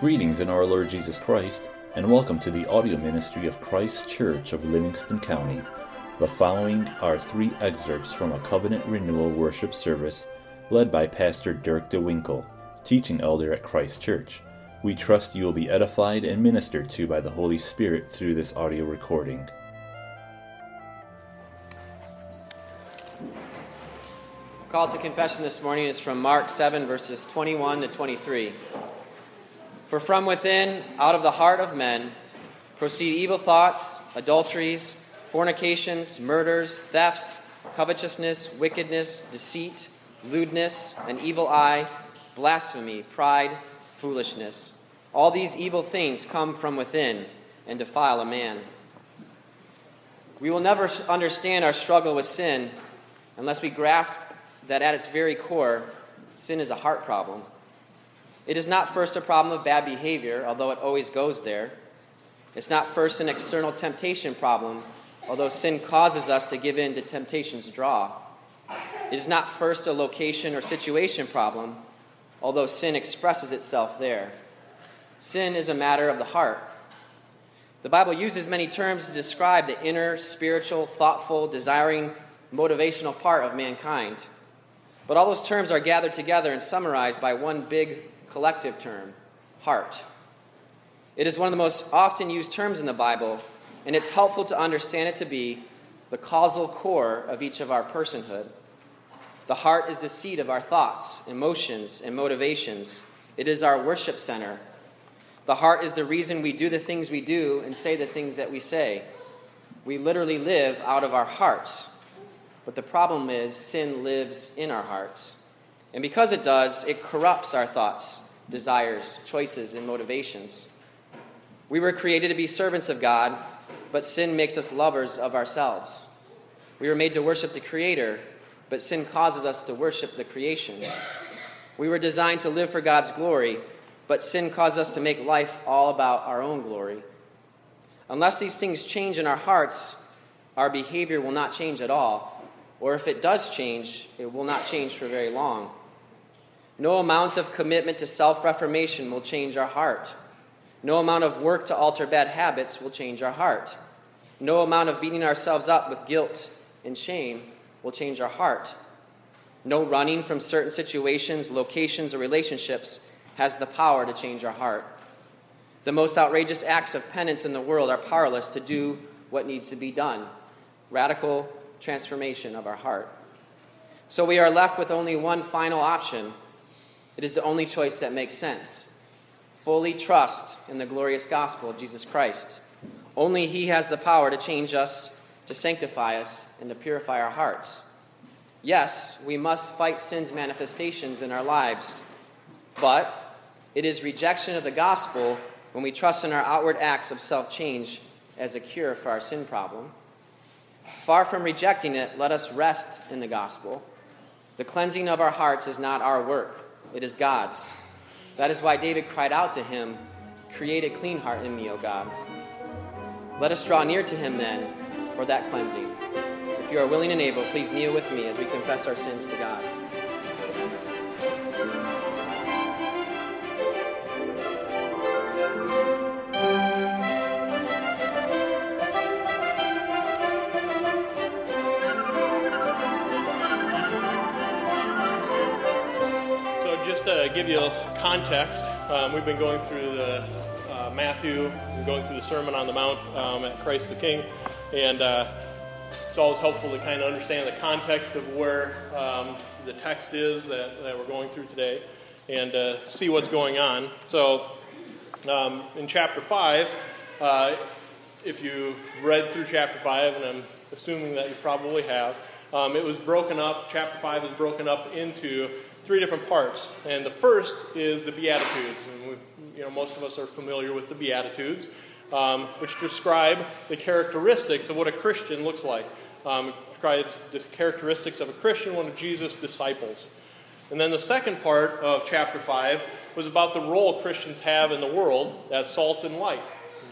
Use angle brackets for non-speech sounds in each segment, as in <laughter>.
Greetings in our Lord Jesus Christ, and welcome to the audio ministry of Christ Church of Livingston County. The following are three excerpts from a covenant renewal worship service led by Pastor Dirk DeWinkle, teaching elder at Christ Church. We trust you will be edified and ministered to by the Holy Spirit through this audio recording. call to confession this morning is from Mark 7, verses 21 to 23. For from within, out of the heart of men, proceed evil thoughts, adulteries, fornications, murders, thefts, covetousness, wickedness, deceit, lewdness, an evil eye, blasphemy, pride, foolishness. All these evil things come from within and defile a man. We will never understand our struggle with sin unless we grasp that at its very core, sin is a heart problem. It is not first a problem of bad behavior, although it always goes there. It's not first an external temptation problem, although sin causes us to give in to temptation's draw. It is not first a location or situation problem, although sin expresses itself there. Sin is a matter of the heart. The Bible uses many terms to describe the inner, spiritual, thoughtful, desiring, motivational part of mankind. But all those terms are gathered together and summarized by one big collective term heart. It is one of the most often used terms in the Bible, and it's helpful to understand it to be the causal core of each of our personhood. The heart is the seat of our thoughts, emotions, and motivations. It is our worship center. The heart is the reason we do the things we do and say the things that we say. We literally live out of our hearts. But the problem is, sin lives in our hearts. And because it does, it corrupts our thoughts, desires, choices, and motivations. We were created to be servants of God, but sin makes us lovers of ourselves. We were made to worship the Creator, but sin causes us to worship the creation. We were designed to live for God's glory, but sin causes us to make life all about our own glory. Unless these things change in our hearts, our behavior will not change at all or if it does change, it will not change for very long. No amount of commitment to self reformation will change our heart. No amount of work to alter bad habits will change our heart. No amount of beating ourselves up with guilt and shame will change our heart. No running from certain situations, locations, or relationships has the power to change our heart. The most outrageous acts of penance in the world are powerless to do what needs to be done radical transformation of our heart. So we are left with only one final option. It is the only choice that makes sense fully trust in the glorious gospel of Jesus Christ. Only He has the power to change us, to sanctify us, and to purify our hearts. Yes, we must fight sin's manifestations in our lives, but it is rejection of the gospel when we trust in our outward acts of self change as a cure for our sin problem. Far from rejecting it, let us rest in the gospel. The cleansing of our hearts is not our work, it is God's. That is why David cried out to him, Create a clean heart in me, O God. Let us draw near to him then for that cleansing. If you are willing and able, please kneel with me as we confess our sins to God. Give you context, um, we've been going through the uh, Matthew, going through the Sermon on the Mount um, at Christ the King, and uh, it's always helpful to kind of understand the context of where um, the text is that, that, we're going through today and uh, see what's going on. So, um, in chapter 5, uh, if you've read through chapter 5, and I'm assuming that you probably have, um, it was broken up, chapter 5 is broken up into three different parts. And the first is the Beatitudes. And you know, most of us are familiar with the Beatitudes, um, which describe the characteristics of what a Christian looks like. Um, describes the characteristics of a Christian, one of Jesus' disciples. And then the second part of chapter 5 was about the role Christians have in the world as salt and light.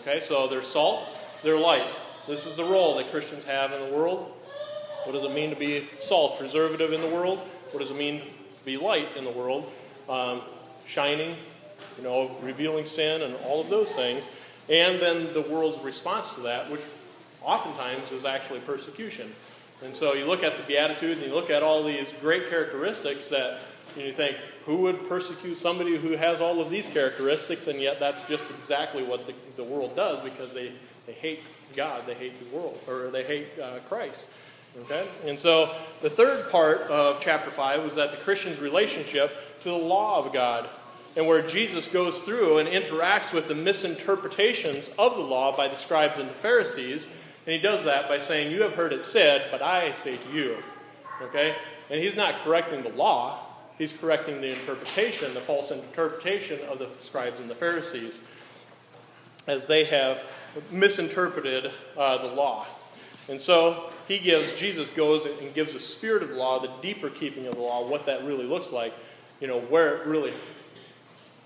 Okay, so they're salt, they're light. This is the role that Christians have in the world. What does it mean to be salt, preservative in the world? What does it mean be light in the world, um, shining you know, revealing sin and all of those things, and then the world's response to that, which oftentimes is actually persecution. And so you look at the Beatitudes and you look at all these great characteristics that you think, who would persecute somebody who has all of these characteristics? And yet that's just exactly what the, the world does because they, they hate God, they hate the world, or they hate uh, Christ. Okay? And so the third part of chapter 5 was that the Christian's relationship to the law of God, and where Jesus goes through and interacts with the misinterpretations of the law by the scribes and the Pharisees. And he does that by saying, You have heard it said, but I say to you. Okay? And he's not correcting the law, he's correcting the interpretation, the false interpretation of the scribes and the Pharisees, as they have misinterpreted uh, the law. And so he gives, Jesus goes and gives the spirit of the law, the deeper keeping of the law, what that really looks like, you know, where it really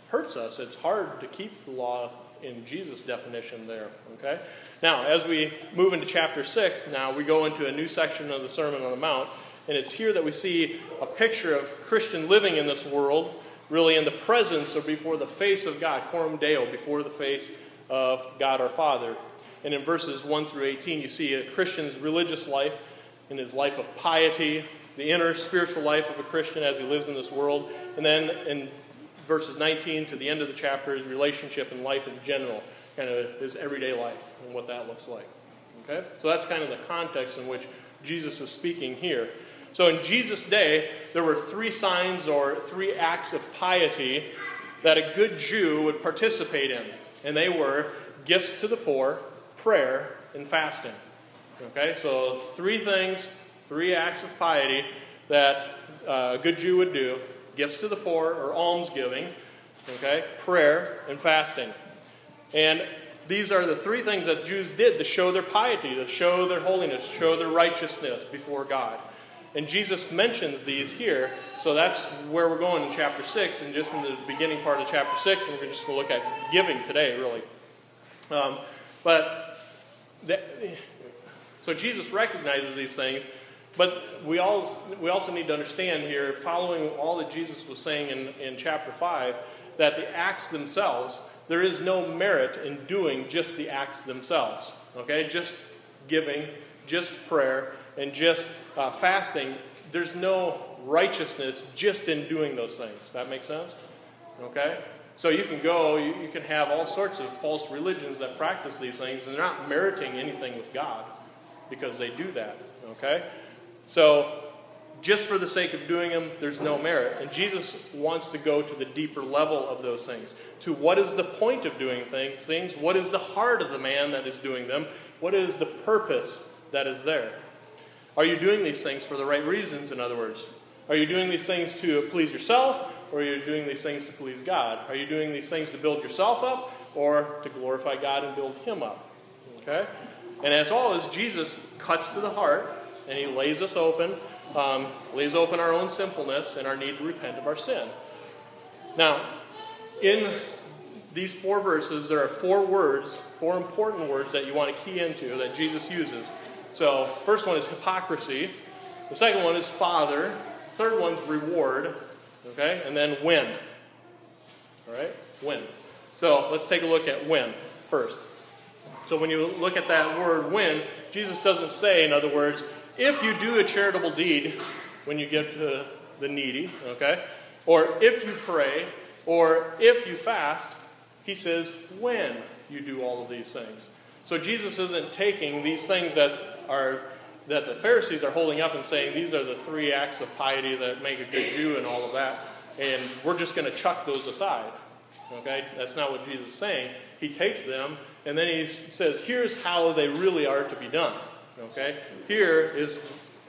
hurts us. It's hard to keep the law in Jesus' definition there, okay? Now, as we move into chapter 6, now we go into a new section of the Sermon on the Mount, and it's here that we see a picture of Christian living in this world, really in the presence or before the face of God, coram deo, before the face of God our Father. And in verses 1 through 18, you see a Christian's religious life and his life of piety, the inner spiritual life of a Christian as he lives in this world. And then in verses 19 to the end of the chapter, his relationship and life in general, kind of uh, his everyday life and what that looks like. Okay? So that's kind of the context in which Jesus is speaking here. So in Jesus' day, there were three signs or three acts of piety that a good Jew would participate in. And they were gifts to the poor, prayer, and fasting. Okay, so three things, three acts of piety that uh, a good Jew would do gifts to the poor or almsgiving, okay, prayer, and fasting. And these are the three things that Jews did to show their piety, to show their holiness, to show their righteousness before God. And Jesus mentions these here, so that's where we're going in chapter 6, and just in the beginning part of chapter 6, and we're just going to look at giving today, really. Um, but that, so Jesus recognizes these things, but we, all, we also need to understand here, following all that Jesus was saying in, in chapter 5, that the acts themselves, there is no merit in doing just the acts themselves. Okay? Just giving, just prayer, and just uh, fasting. There's no righteousness just in doing those things. That makes sense? Okay? So you can go, you, you, can have all sorts of false religions that practice these things, and they're not meriting anything with God because they do that. Okay? So just for the sake of doing them, there's no merit. And Jesus wants to go to the deeper level of those things. To what is the point of doing things, things? What is the heart of the man that is doing them? What is the purpose that is there? Are you doing these things for the right reasons, in other words? Are you doing these things to please yourself, or are you doing these things to please God? Are you doing these things to build yourself up, or to glorify God and build Him up? Okay? And as always, Jesus cuts to the heart, and He lays us open, um, lays open our own sinfulness and our need to repent of our sin. Now, in these four verses, there are four words, four important words that you want to key into that Jesus uses. So, first one is hypocrisy. The second one is father. Third one's reward, okay? And then when. All right? When. So let's take a look at when first. So when you look at that word when, Jesus doesn't say, in other words, if you do a charitable deed when you give to the needy, okay? Or if you pray, or if you fast, he says when you do all of these things. So Jesus isn't taking these things that are that the Pharisees are holding up and saying these are the three acts of piety that make a good Jew and all of that, and we're just going to chuck those aside. Okay? That's not what Jesus is saying. He takes them and then he says, here's how they really are to be done. Okay? Here is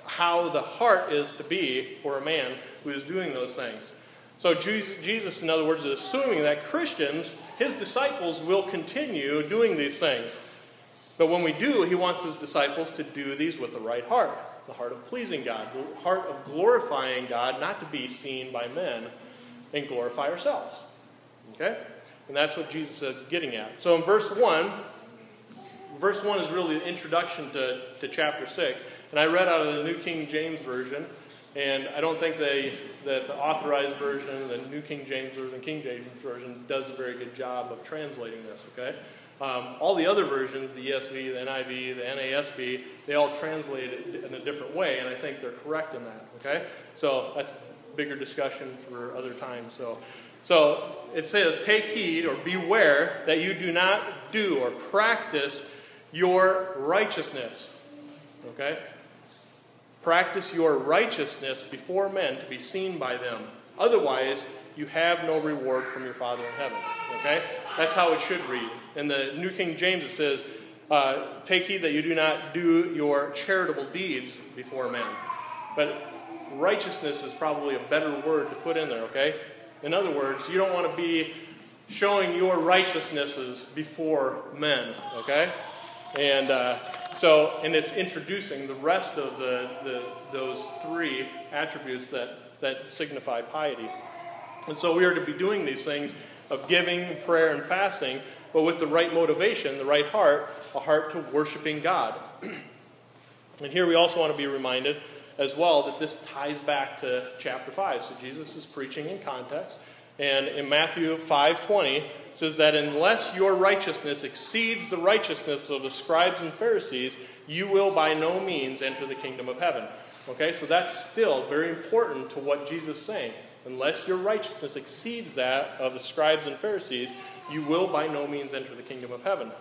how the heart is to be for a man who is doing those things. So Jesus, in other words, is assuming that Christians, his disciples, will continue doing these things. But when we do, he wants his disciples to do these with the right heart the heart of pleasing God, the heart of glorifying God, not to be seen by men, and glorify ourselves. Okay? And that's what Jesus is getting at. So in verse 1, verse 1 is really the introduction to, to chapter 6. And I read out of the New King James Version. And I don't think they, that the authorized version, the New King James Version, King James Version, does a very good job of translating this, okay? Um, all the other versions, the ESV, the NIV, the NASB, they all translate it in a different way, and I think they're correct in that, okay? So that's bigger discussion for other times. So, so it says, Take heed or beware that you do not do or practice your righteousness, okay? Practice your righteousness before men to be seen by them. Otherwise, you have no reward from your Father in heaven. Okay? That's how it should read. In the New King James, it says, uh, Take heed that you do not do your charitable deeds before men. But righteousness is probably a better word to put in there, okay? In other words, you don't want to be showing your righteousnesses before men, okay? And uh, so, and it's introducing the rest of the, the, those three attributes that, that signify piety. And so we are to be doing these things of giving, prayer, and fasting, but with the right motivation, the right heart, a heart to worshiping God. <clears throat> and here we also want to be reminded as well that this ties back to chapter 5. So Jesus is preaching in context. And in Matthew 5:20 says that unless your righteousness exceeds the righteousness of the scribes and Pharisees, you will by no means enter the kingdom of heaven. Okay? So that's still very important to what Jesus is saying. Unless your righteousness exceeds that of the scribes and Pharisees, you will by no means enter the kingdom of heaven.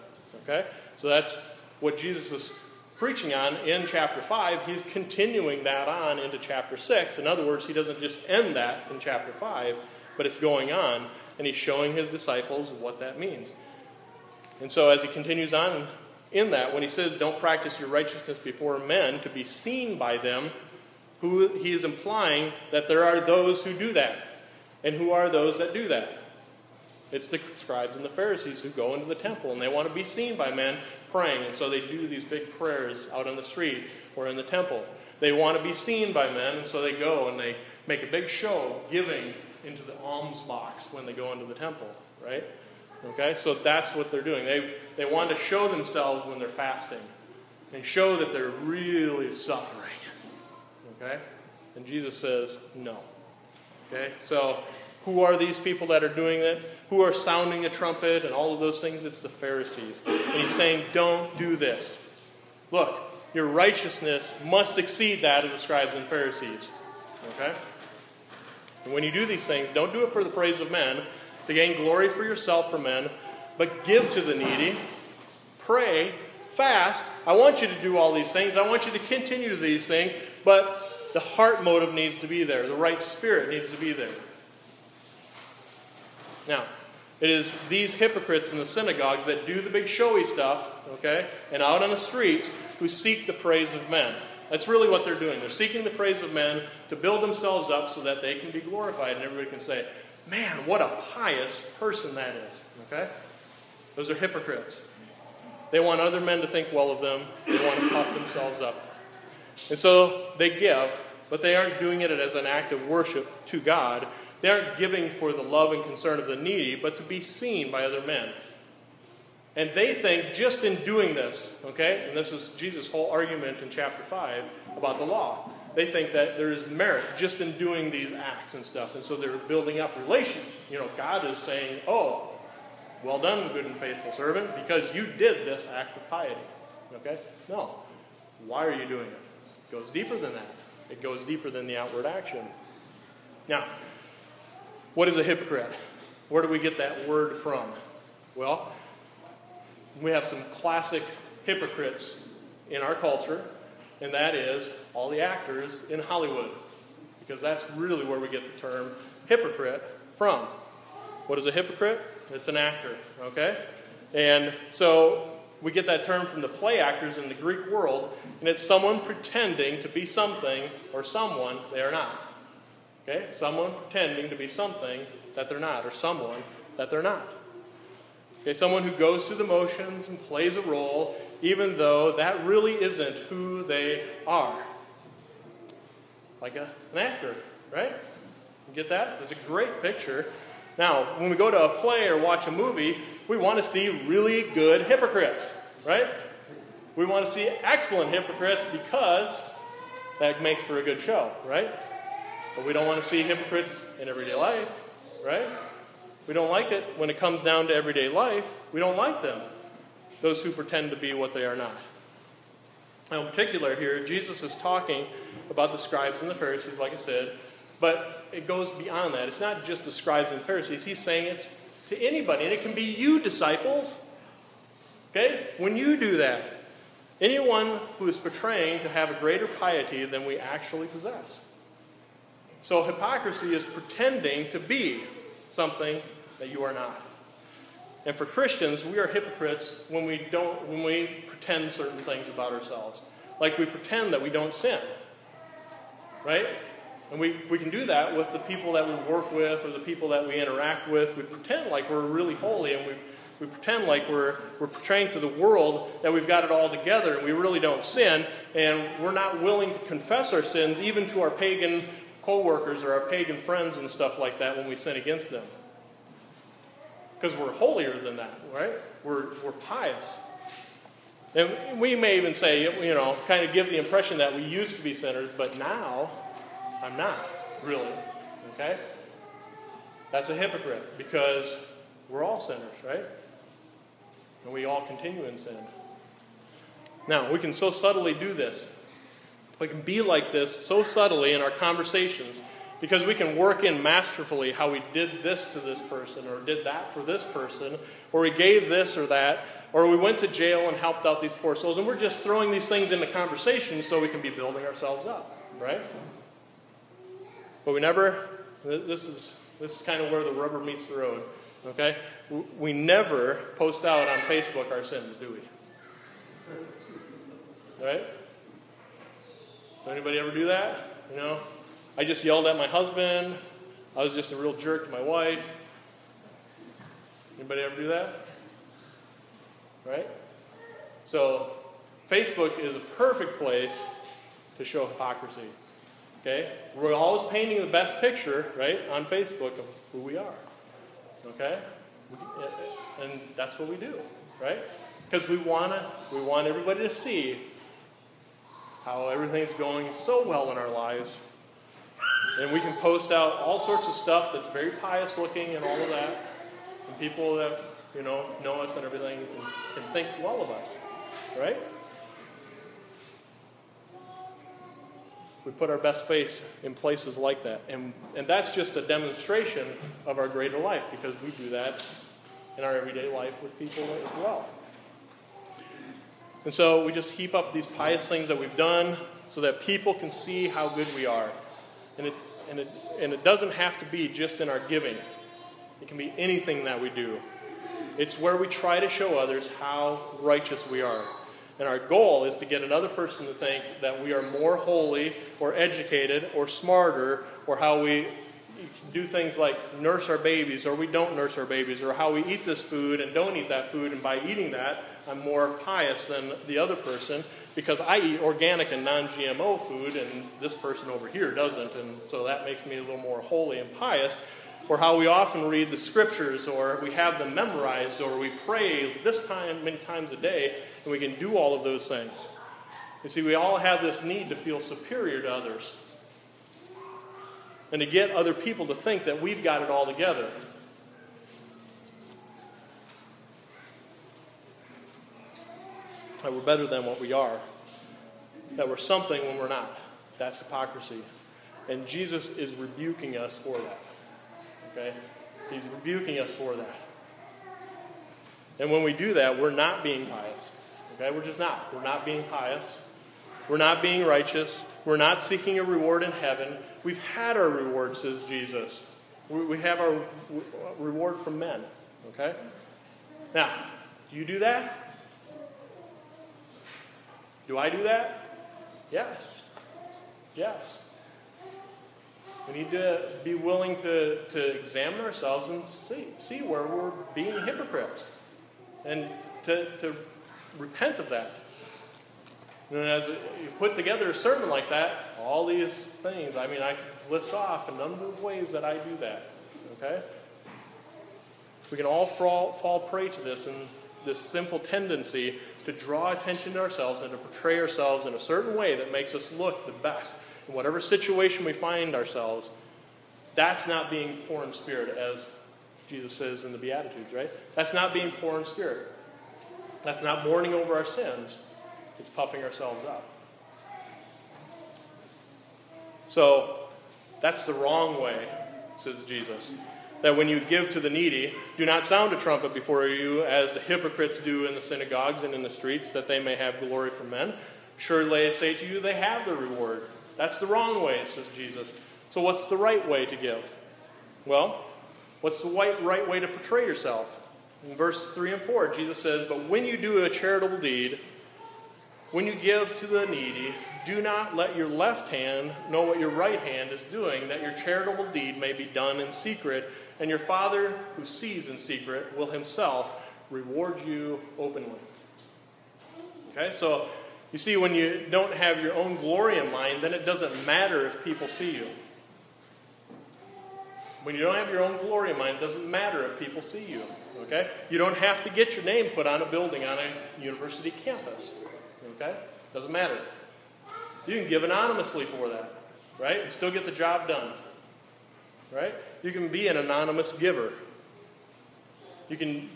Okay? So that's what Jesus is preaching on in chapter 5. He's continuing that on into chapter 6. In other words, he doesn't just end that in chapter 5, but it's going on, and he's showing his disciples what that means. And so as he continues on in that, when he says, Don't practice your righteousness before men to be seen by them, who he is implying that there are those who do that. And who are those that do that? It's the scribes and the Pharisees who go into the temple and they want to be seen by men praying. And so they do these big prayers out on the street or in the temple. They want to be seen by men, and so they go and they make a big show giving into the alms box when they go into the temple, right? Okay, so that's what they're doing. They, they want to show themselves when they're fasting and show that they're really suffering. Okay? And Jesus says, no. Okay? So, who are these people that are doing it? Who are sounding a trumpet and all of those things? It's the Pharisees. And he's saying, don't do this. Look, your righteousness must exceed that of the scribes and Pharisees. Okay? And when you do these things, don't do it for the praise of men, to gain glory for yourself from men, but give to the needy, pray, fast. I want you to do all these things. I want you to continue to these things, but the heart motive needs to be there. The right spirit needs to be there. Now, it is these hypocrites in the synagogues that do the big showy stuff, okay, and out on the streets who seek the praise of men. That's really what they're doing. They're seeking the praise of men to build themselves up so that they can be glorified and everybody can say, man, what a pious person that is, okay? Those are hypocrites. They want other men to think well of them, they want to puff themselves up. And so they give, but they aren't doing it as an act of worship to God. They aren't giving for the love and concern of the needy, but to be seen by other men. And they think just in doing this, okay, and this is Jesus' whole argument in chapter 5 about the law. They think that there is merit just in doing these acts and stuff. And so they're building up relation. You know, God is saying, oh, well done, good and faithful servant, because you did this act of piety. Okay? No. Why are you doing it? It goes deeper than that. It goes deeper than the outward action. Now, what is a hypocrite? Where do we get that word from? Well, we have some classic hypocrites in our culture, and that is all the actors in Hollywood, because that's really where we get the term hypocrite from. What is a hypocrite? It's an actor, okay? And so we get that term from the play actors in the Greek world, and it's someone pretending to be something or someone they are not. Okay? Someone pretending to be something that they're not, or someone that they're not. Okay, someone who goes through the motions and plays a role, even though that really isn't who they are. Like a, an actor, right? You get that? It's a great picture. Now, when we go to a play or watch a movie, we want to see really good hypocrites, right? We want to see excellent hypocrites because that makes for a good show, right? But we don't want to see hypocrites in everyday life, right? We don't like it when it comes down to everyday life. We don't like them, those who pretend to be what they are not. Now, in particular, here, Jesus is talking about the scribes and the Pharisees, like I said, but it goes beyond that. It's not just the scribes and Pharisees. He's saying it's to anybody, and it can be you, disciples. Okay? When you do that, anyone who is portraying to have a greater piety than we actually possess. So, hypocrisy is pretending to be something that you are not. And for Christians, we are hypocrites when we don't when we pretend certain things about ourselves. Like we pretend that we don't sin. Right? And we, we can do that with the people that we work with or the people that we interact with. We pretend like we're really holy and we, we pretend like we're, we're portraying to the world that we've got it all together and we really don't sin. And we're not willing to confess our sins even to our pagan co-workers or our pagan friends and stuff like that when we sin against them. Because we're holier than that, right? We're, we're pious. And we may even say, you know, kind of give the impression that we used to be sinners, but now I'm not, really. Okay? That's a hypocrite because we're all sinners, right? And we all continue in sin. Now, we can so subtly do this. We can be like this so subtly in our conversations because we can work in masterfully how we did this to this person or did that for this person or we gave this or that or we went to jail and helped out these poor souls and we're just throwing these things into conversation so we can be building ourselves up right but we never, this is, this is kind of where the rubber meets the road, okay? We never post out on Facebook our sins, do we? Right? Does anybody ever do that? You know, I just yelled at my husband. I was just a real jerk to my wife. Anybody ever do that? Right? So, Facebook is a perfect place to show hypocrisy. Okay? We're always painting the best picture, right, on Facebook of who we are. Okay? And that's what we do, right? Because we want to we want everybody to see how everything's going so well in our lives. And we can post out all sorts of stuff that's very pious looking and all of that. And people that, you know, know us and everything can, can think well of us. Right? We put our best face in places like that. And, and that's just a demonstration of our greater life because we do that in our everyday life with people as well. And so we just heap up these pious things that we've done so that people can see how good we are. And it, and it, and it doesn't have to be just in our giving, it can be anything that we do. It's where we try to show others how righteous we are. And our goal is to get another person to think that we are more holy or educated or smarter or how we do things like nurse our babies or we don't nurse our babies or how we eat this food and don't eat that food. And by eating that, I'm more pious than the other person because I eat organic and non GMO food and this person over here doesn't. And so that makes me a little more holy and pious or how we often read the scriptures, or we have them memorized, or we pray this time many times a day, and we can do all of those things. You see, we all have this need to feel superior to others and to get other people to think that we've got it all together. That we're better than what we are, that we're something when we're not. That's hypocrisy. And Jesus is rebuking us for that. Okay? He's rebuking us for that. And when we do that, we're not being pious. Okay? We're just not. We're not being pious. We're not being righteous. We're not seeking a reward in heaven. We've had our reward, says Jesus. We have our reward from men. Okay? Now, do you do that? Do I do that? Yes. Yes. We need to be willing to, to examine ourselves and see, see where we're being hypocrites and to, to repent of that. And as you put together a sermon like that, all these things, I mean, I could list off a number of ways that I do that. Okay? We can all fall, fall prey to this and this sinful tendency to draw attention to ourselves and to portray ourselves in a certain way that makes us look the best in whatever situation we find ourselves, that's not being poor in spirit, as Jesus says in the Beatitudes, right? That's not being poor in spirit. That's not mourning over our sins. It's puffing ourselves up. So, that's the wrong way, says Jesus. That when you give to the needy, do not sound a trumpet before you, as the hypocrites do in the synagogues and in the streets, that they may have glory from men. Surely I say to you, they have the reward. That's the wrong way, says Jesus. So, what's the right way to give? Well, what's the right, way to portray yourself? In verse 3 and 4, Jesus says, But when you do a charitable deed, when you give to the needy, do not let your left hand know what your right hand is doing, that your charitable deed may be done in secret, and your Father who sees in secret will himself reward you openly. Okay, so you see, when you don't have your own glory in mind, then it doesn't matter if people see you. When you don't have your own glory in mind, it doesn't matter if people see you. Okay? You don't have to get your name put on a building on a university campus. Okay? Doesn't matter. You can give anonymously for that, right? And still get the job done. Right? You can be an anonymous giver. You can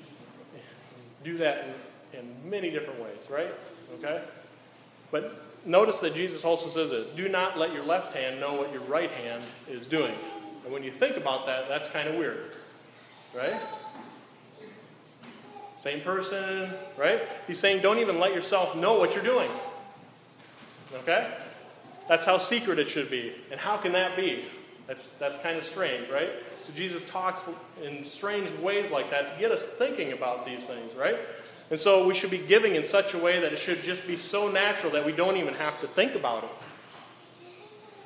do that in, in many different ways, right? Okay? But notice that Jesus also says it do not let your left hand know what your right hand is doing. And when you think about that, that's kind of weird, right? Same person, right? He's saying don't even let yourself know what you're doing. Okay? That's how secret it should be. And how can that be? That's, that's kind of strange, right? So Jesus talks in strange ways like that to get us thinking about these things, right? And so we should be giving in such a way that it should just be so natural that we don't even have to think about it.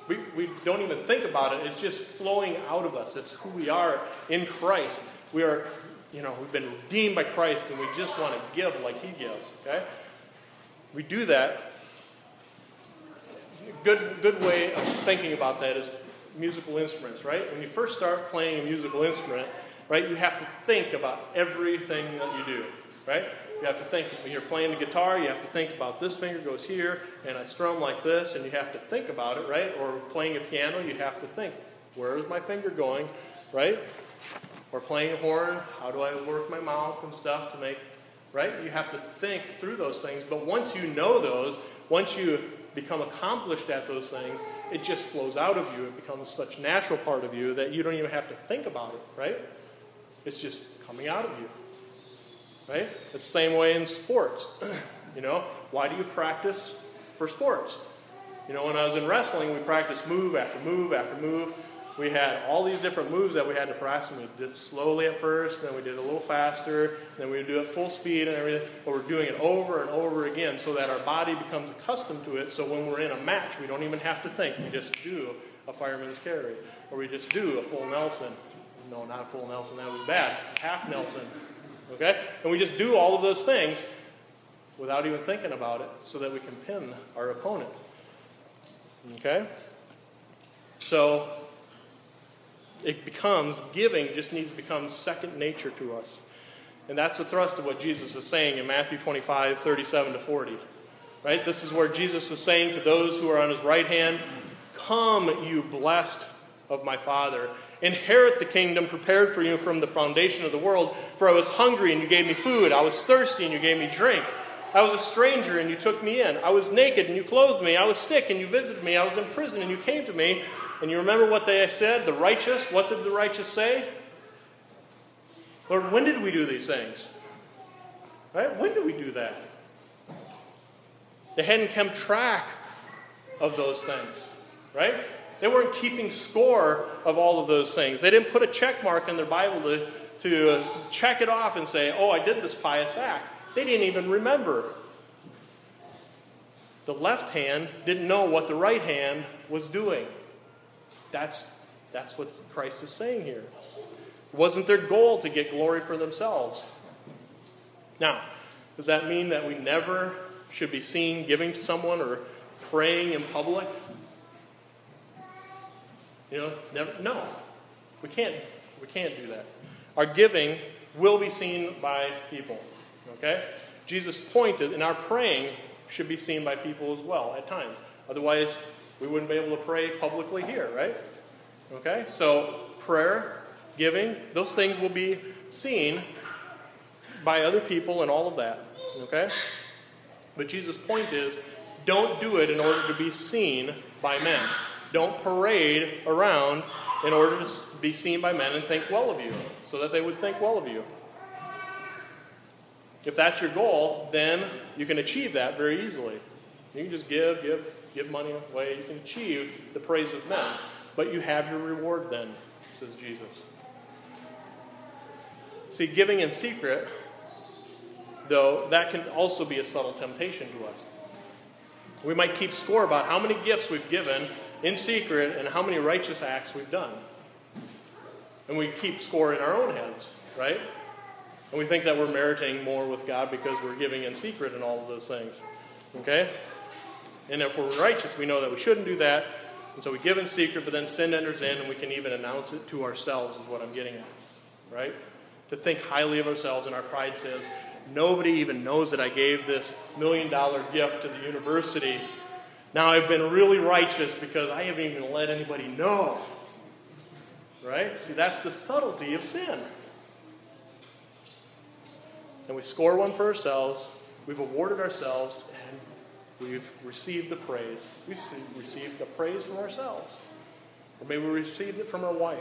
We, we don't even think about it. It's just flowing out of us. It's who we are in Christ. We are, you know, we've been redeemed by Christ and we just want to give like He gives, okay? We do that good, good way of thinking about that is musical instruments, right? When you first start playing a musical instrument, right, you have to think about everything that you do, right? You have to think, when you're playing the guitar, you have to think about this finger goes here, and I strum like this, and you have to think about it, right? Or playing a piano, you have to think, where is my finger going, right? Or playing a horn, how do I work my mouth and stuff to make, right? You have to think through those things, but once you know those, once you become accomplished at those things, it just flows out of you. It becomes such natural part of you that you don't even have to think about it, right? It's just coming out of you. Right? It's the same way in sports. <clears throat> you know, why do you practice for sports? You know, when I was in wrestling, we practiced move after move after move we had all these different moves that we had to practice, and we did slowly at first, then we did a little faster, then we would do it full speed and everything, but we're doing it over and over again so that our body becomes accustomed to it. So when we're in a match, we don't even have to think. We just do a fireman's carry, or we just do a full Nelson. No, not a full Nelson, that was bad. Half Nelson. Okay? And we just do all of those things without even thinking about it so that we can pin our opponent. Okay? So it becomes, giving just needs to become second nature to us. And that's the thrust of what Jesus is saying in Matthew 25, 37 to 40. Right? This is where Jesus is saying to those who are on his right hand, Come, you blessed of my Father. Inherit the kingdom prepared for you from the foundation of the world. For I was hungry and you gave me food. I was thirsty and you gave me drink. I was a stranger and you took me in. I was naked and you clothed me. I was sick and you visited me. I was in prison and you came to me. And you remember what they said? The righteous, what did the righteous say? Lord, when did we do these things? Right? When did we do that? They hadn't kept track of those things, right? They weren't keeping score of all of those things. They didn't put a check mark in their Bible to, to check it off and say, oh, I did this pious act. They didn't even remember. The left hand didn't know what the right hand was doing. That's, that's what Christ is saying here. It wasn't their goal to get glory for themselves. Now, does that mean that we never should be seen giving to someone or praying in public? You know, never, no. We can't, we can't do that. Our giving will be seen by people. Okay? Jesus' point and our praying should be seen by people as well at times. Otherwise, we wouldn't be able to pray publicly here, right? Okay? So, prayer, giving, those things will be seen by other people and all of that. Okay? But Jesus' point is don't do it in order to be seen by men. Don't parade around in order to be seen by men and think well of you, so that they would think well of you. If that's your goal, then you can achieve that very easily. You can just give, give, give money away. You can achieve the praise of men. But you have your reward then, says Jesus. See, giving in secret, though, that can also be a subtle temptation to us. We might keep score about how many gifts we've given in secret and how many righteous acts we've done. And we keep score in our own heads, right? And we think that we're meriting more with God because we're giving in secret and all of those things. Okay? And if we're righteous, we know that we shouldn't do that. And so we give in secret, but then sin enters in and we can even announce it to ourselves, is what I'm getting at. Right? To think highly of ourselves, and our pride says, nobody even knows that I gave this million dollar gift to the university. Now I've been really righteous because I haven't even let anybody know. Right? See, that's the subtlety of sin and we score one for ourselves, we've awarded ourselves, and we've received the praise. We've received the praise from ourselves. Or maybe we received it from our wife.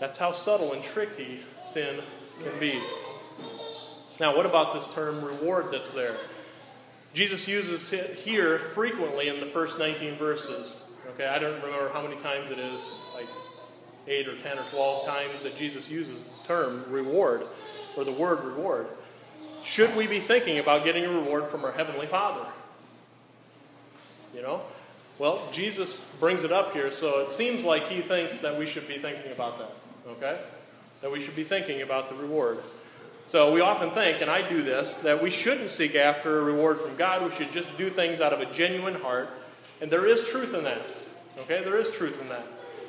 That's how subtle and tricky sin can be. Now, what about this term reward that's there? Jesus uses it here frequently in the first 19 verses. Okay, I don't remember how many times it is, like 8 or 10 or 12 times that Jesus uses the term reward or the word reward, should we be thinking about getting a reward from our Heavenly Father? You know? Well, Jesus brings it up here, so it seems like he thinks that we should be thinking about that, okay? That we should be thinking about the reward. So we often think, and I do this, that we shouldn't seek after a reward from God. We should just do things out of a genuine heart. And there is truth in that. Okay? There is truth in that.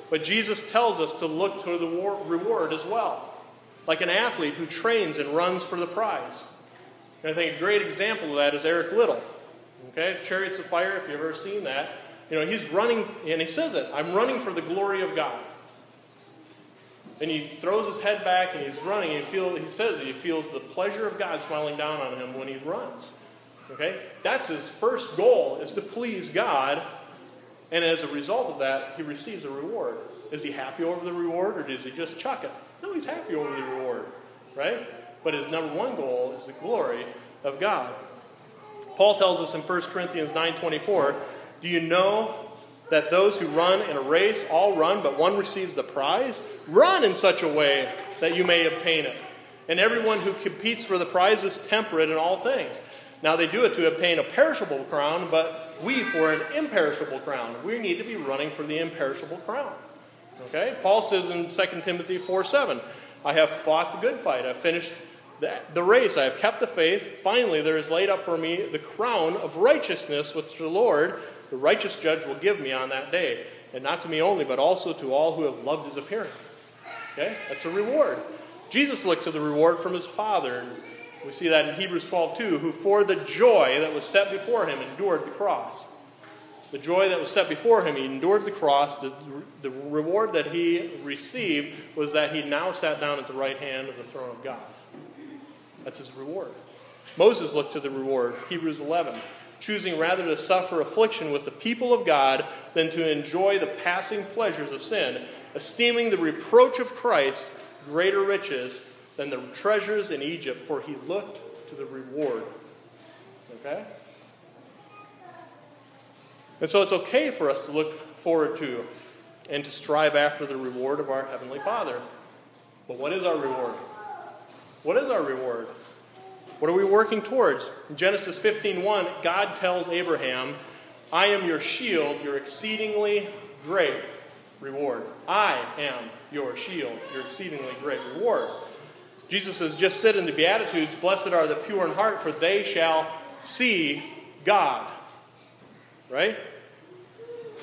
But Jesus tells us to look to the reward as well like an athlete who trains and runs for the prize. And I think a great example of that is Eric Liddell. Okay, Chariots of Fire, if you've ever seen that, you know, he's running, and he says it I'm running for the glory of God. And he throws his head back and he's running, and he, feel, he says he feels the pleasure of God smiling down on him when he runs. Okay? That's his first goal, is to please God. And as a result of that, he receives a reward. Is he happy over the reward, or does he just chuck it? No, he's happy over the reward, right? But his number one goal is the glory of God. Paul tells us in 1 Corinthians 9:24, "Do you know that those who run in a race all run, but one receives the prize? Run in such a way that you may obtain it. And everyone who competes for the prize is temperate in all things. Now they do it to obtain a perishable crown, but we for an imperishable crown. We need to be running for the imperishable crown. Okay? Paul says in 2 Timothy 4 7, I have fought the good fight. I've finished the, the race. I have kept the faith. Finally, there is laid up for me the crown of righteousness, which the Lord, the righteous judge, will give me on that day. And not to me only, but also to all who have loved his appearing. Okay? That's a reward. Jesus looked to the reward from his Father. And we see that in Hebrews 12 2, who for the joy that was set before him endured the cross the joy that was set before him. He endured the cross. The, the reward that he received was that he now sat down at the right hand of the throne of God. That's his reward. Moses looked to the reward, Hebrews 11, choosing rather to suffer affliction with the people of God than to enjoy the passing pleasures of sin, esteeming the reproach of Christ greater riches than the treasures in Egypt, for he looked to the reward. Okay? And so it's okay for us to look forward to and to strive after the reward of our Heavenly Father. But what is our reward? What is our reward? What are we working towards? In Genesis 15:1, God tells Abraham, "I am your shield, your exceedingly great reward. I am your shield, your exceedingly great reward." Jesus says, "Just sit in the beatitudes, blessed are the pure in heart, for they shall see God." Right?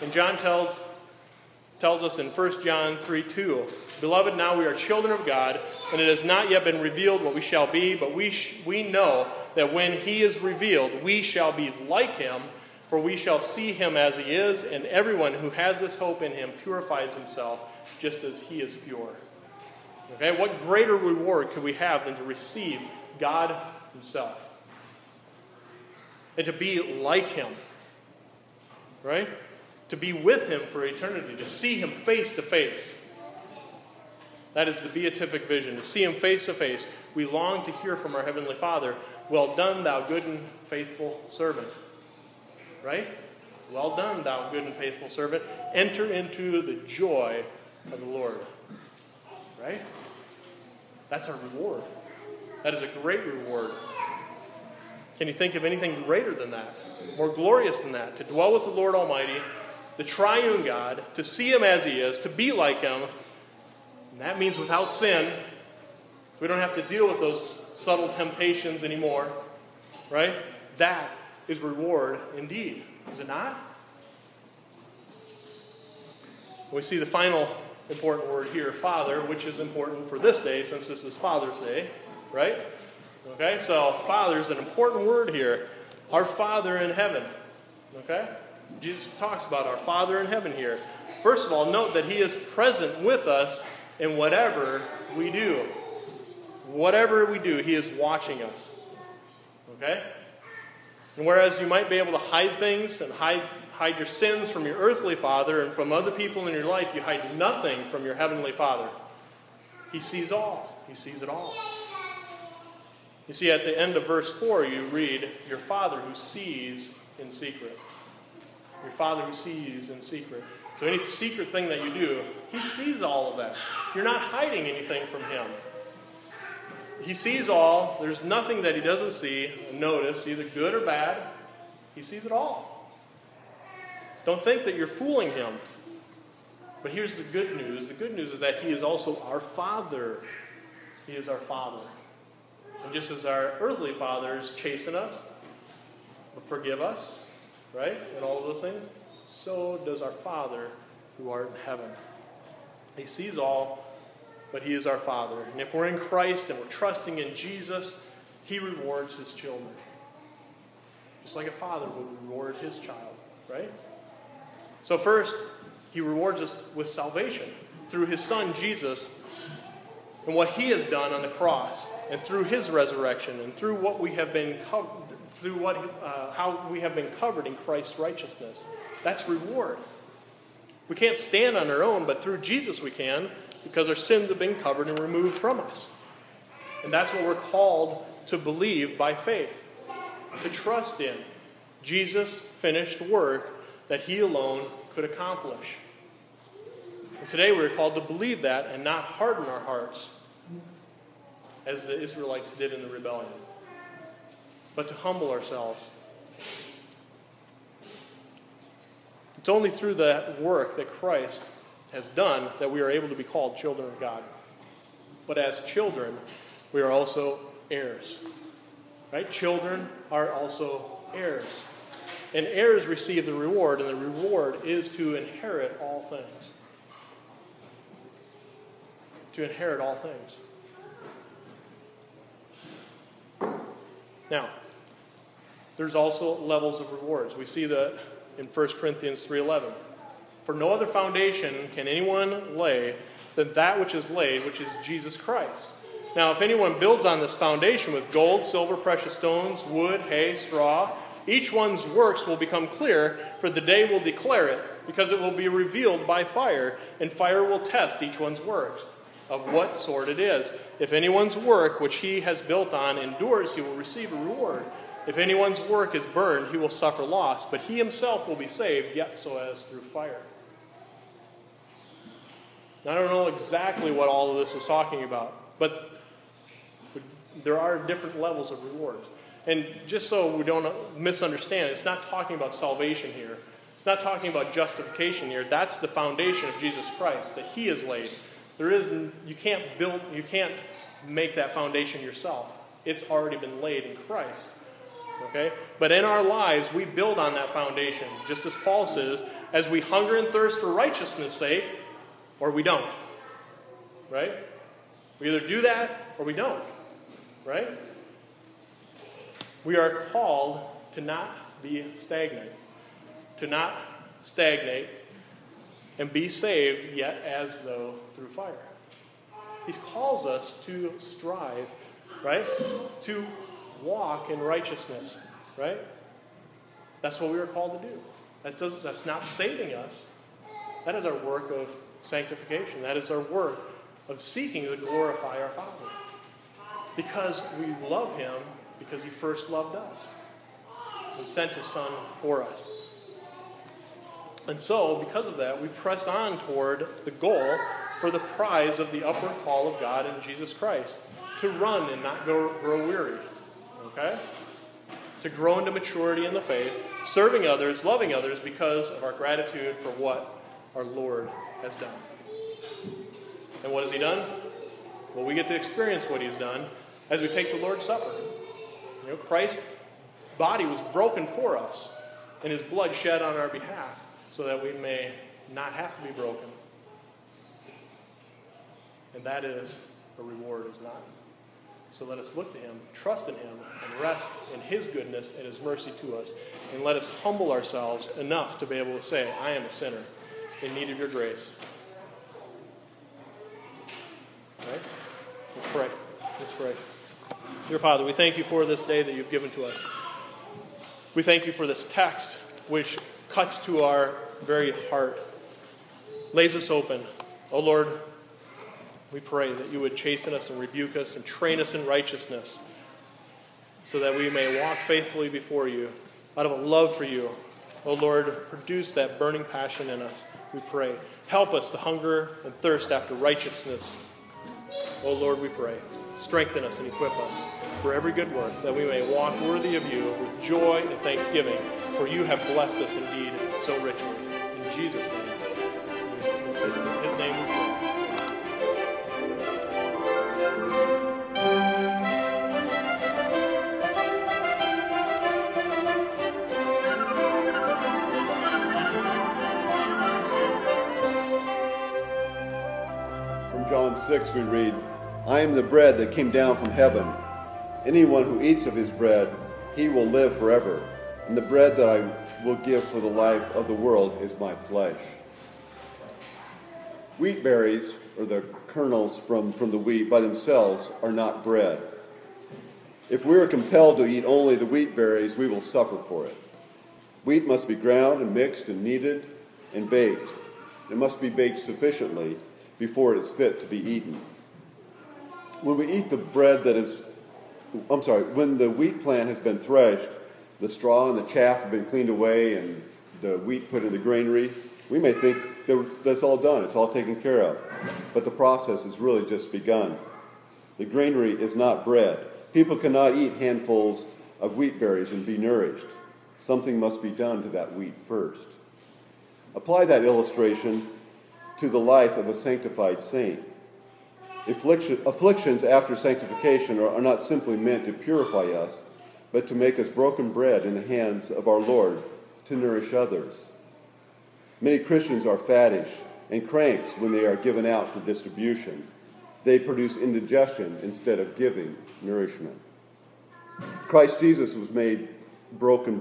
And John tells, tells us in 1 John 3 2, Beloved, now we are children of God, and it has not yet been revealed what we shall be, but we, sh- we know that when he is revealed, we shall be like him, for we shall see him as he is, and everyone who has this hope in him purifies himself just as he is pure. Okay, what greater reward could we have than to receive God himself? And to be like him, right? To be with him for eternity, to see him face to face. That is the beatific vision, to see him face to face. We long to hear from our Heavenly Father, Well done, thou good and faithful servant. Right? Well done, thou good and faithful servant. Enter into the joy of the Lord. Right? That's our reward. That is a great reward. Can you think of anything greater than that? More glorious than that? To dwell with the Lord Almighty, the triune God, to see Him as He is, to be like Him. And that means without sin. We don't have to deal with those subtle temptations anymore. Right? That is reward indeed. Is it not? We see the final important word here, Father, which is important for this day since this is Father's Day, right? Okay, so Father is an important word here. Our Father in heaven. Okay? Jesus talks about our Father in heaven here. First of all, note that He is present with us in whatever we do. Whatever we do, He is watching us. Okay? And whereas you might be able to hide things and hide hide your sins from your earthly father and from other people in your life, you hide nothing from your heavenly father. He sees all, he sees it all. You see, at the end of verse 4, you read, Your father who sees in secret. Your father who sees in secret. So, any secret thing that you do, he sees all of that. You're not hiding anything from him. He sees all. There's nothing that he doesn't see, notice, either good or bad. He sees it all. Don't think that you're fooling him. But here's the good news the good news is that he is also our Father. He is our Father. And just as our earthly fathers chasten us, forgive us, right? And all of those things, so does our Father who art in heaven. He sees all, but He is our Father. And if we're in Christ and we're trusting in Jesus, He rewards His children. Just like a father would reward his child, right? So, first, he rewards us with salvation through his son Jesus and what he has done on the cross, and through his resurrection, and through what we have been co- through what uh, how we have been covered in Christ's righteousness. That's reward. We can't stand on our own, but through Jesus we can, because our sins have been covered and removed from us. And that's what we're called to believe by faith, to trust in Jesus' finished work that He alone could accomplish. And today we're called to believe that and not harden our hearts as the Israelites did in the rebellion, but to humble ourselves. It's only through the work that Christ has done that we are able to be called children of God. But as children, we are also heirs. Right? Children are also heirs. And heirs receive the reward, and the reward is to inherit all things. To inherit all things. Now, there's also levels of rewards. We see that in 1 Corinthians 3:11. For no other foundation can anyone lay than that which is laid, which is Jesus Christ. Now, if anyone builds on this foundation with gold, silver, precious stones, wood, hay, straw, each one's works will become clear, for the day will declare it, because it will be revealed by fire, and fire will test each one's works of what sort it is. If anyone's work which he has built on endures, he will receive a reward. If anyone's work is burned, he will suffer loss, but he himself will be saved, yet so as through fire. Now, I don't know exactly what all of this is talking about, but there are different levels of rewards. And just so we don't misunderstand, it's not talking about salvation here. It's not talking about justification here. That's the foundation of Jesus Christ that He has laid. There is you can't build you can't make that foundation yourself. It's already been laid in Christ. Okay? But in our lives, we build on that foundation, just as Paul says, as we hunger and thirst for righteousness' sake, or we don't. Right? We either do that or we don't. Right? We are called to not be stagnant, to not stagnate and be saved, yet as though through fire. He calls us to strive, right? To walk in righteousness, right? That's what we are called to do. That does, that's not saving us. That is our work of sanctification. That is our work of seeking to glorify our Father. Because we love Him, because He first loved us and sent His Son for us. And so, because of that, we press on toward the goal for the prize of the upward call of God in Jesus Christ to run and not go, grow weary. Okay? To grow into maturity in the faith, serving others, loving others because of our gratitude for what our Lord has done. And what has He done? Well, we get to experience what He's done as we take the Lord's Supper. You know, Christ's body was broken for us, and His blood shed on our behalf so that we may not have to be broken. And that is a reward, is not. So let us look to Him, trust in Him, and rest in His goodness and His mercy to us. And let us humble ourselves enough to be able to say, I am a sinner in need of your grace. Right? Let's pray. Let's pray. Dear Father, we thank you for this day that you've given to us. We thank you for this text, which cuts to our very heart, lays us open. Oh Lord, we pray that you would chasten us and rebuke us and train us in righteousness so that we may walk faithfully before you out of a love for you. Oh Lord, produce that burning passion in us, we pray. Help us to hunger and thirst after righteousness. Oh Lord, we pray. Strengthen us and equip us for every good work, that we may walk worthy of you with joy and thanksgiving, for you have blessed us indeed so richly. In Jesus' name. In his name 6, we read, I am the bread that came down from heaven. Anyone who eats of his bread, he will live forever. And the bread that I will give for the life of the world is my flesh. Wheat berries, or the kernels from, from the wheat by themselves, are not bread. If we are compelled to eat only the wheat berries, we will suffer for it. Wheat must be ground and mixed and kneaded and baked. It must be baked sufficiently before it is fit to be eaten. When we eat the bread that is, I'm sorry, when the wheat plant has been threshed, the straw and the chaff have been cleaned away, and the wheat put in the granary, we may think that that's all done, it's all taken care of. But the process has really just begun. The granary is not bread. People cannot eat handfuls of wheat berries and be nourished. Something must be done to that wheat first. Apply that illustration to the life of a sanctified saint. Affliction, afflictions after sanctification are, are not simply meant to purify us, but to make us broken bread in the hands of our Lord to nourish others. Many Christians are faddish and cranks when they are given out for distribution. They produce indigestion instead of giving nourishment. Christ Jesus was made broken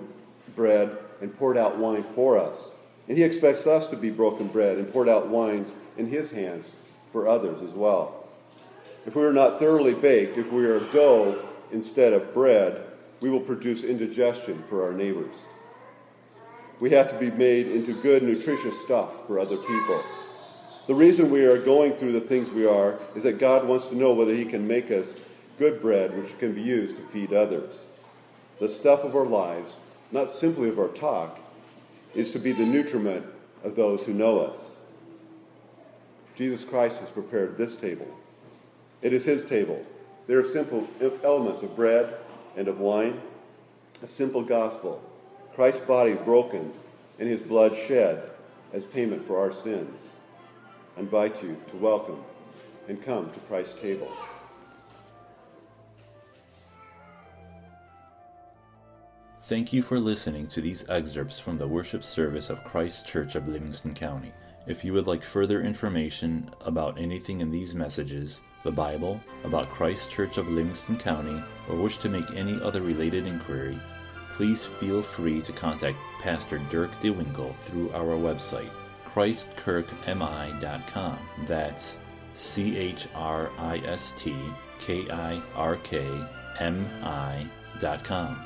bread and poured out wine for us. And he expects us to be broken bread and poured out wines in his hands for others as well. If we are not thoroughly baked, if we are dough instead of bread, we will produce indigestion for our neighbors. We have to be made into good, nutritious stuff for other people. The reason we are going through the things we are is that God wants to know whether He can make us good bread which can be used to feed others. The stuff of our lives, not simply of our talk, is to be the nutriment of those who know us. Jesus Christ has prepared this table. It is His table. There are simple elements of bread and of wine, a simple gospel, Christ's body broken and His blood shed as payment for our sins. I invite you to welcome and come to Christ's table. Thank you for listening to these excerpts from the worship service of Christ Kirk of Livingston County. If you would like further information about anything in these messages, the Bible, about Christ Kirk of Livingston County, or wish to make any other related inquiry, please feel free to contact Pastor Dirk DeWinkle through our website, christkirkmi.com. That's C H R I S T K I R K M I dot com.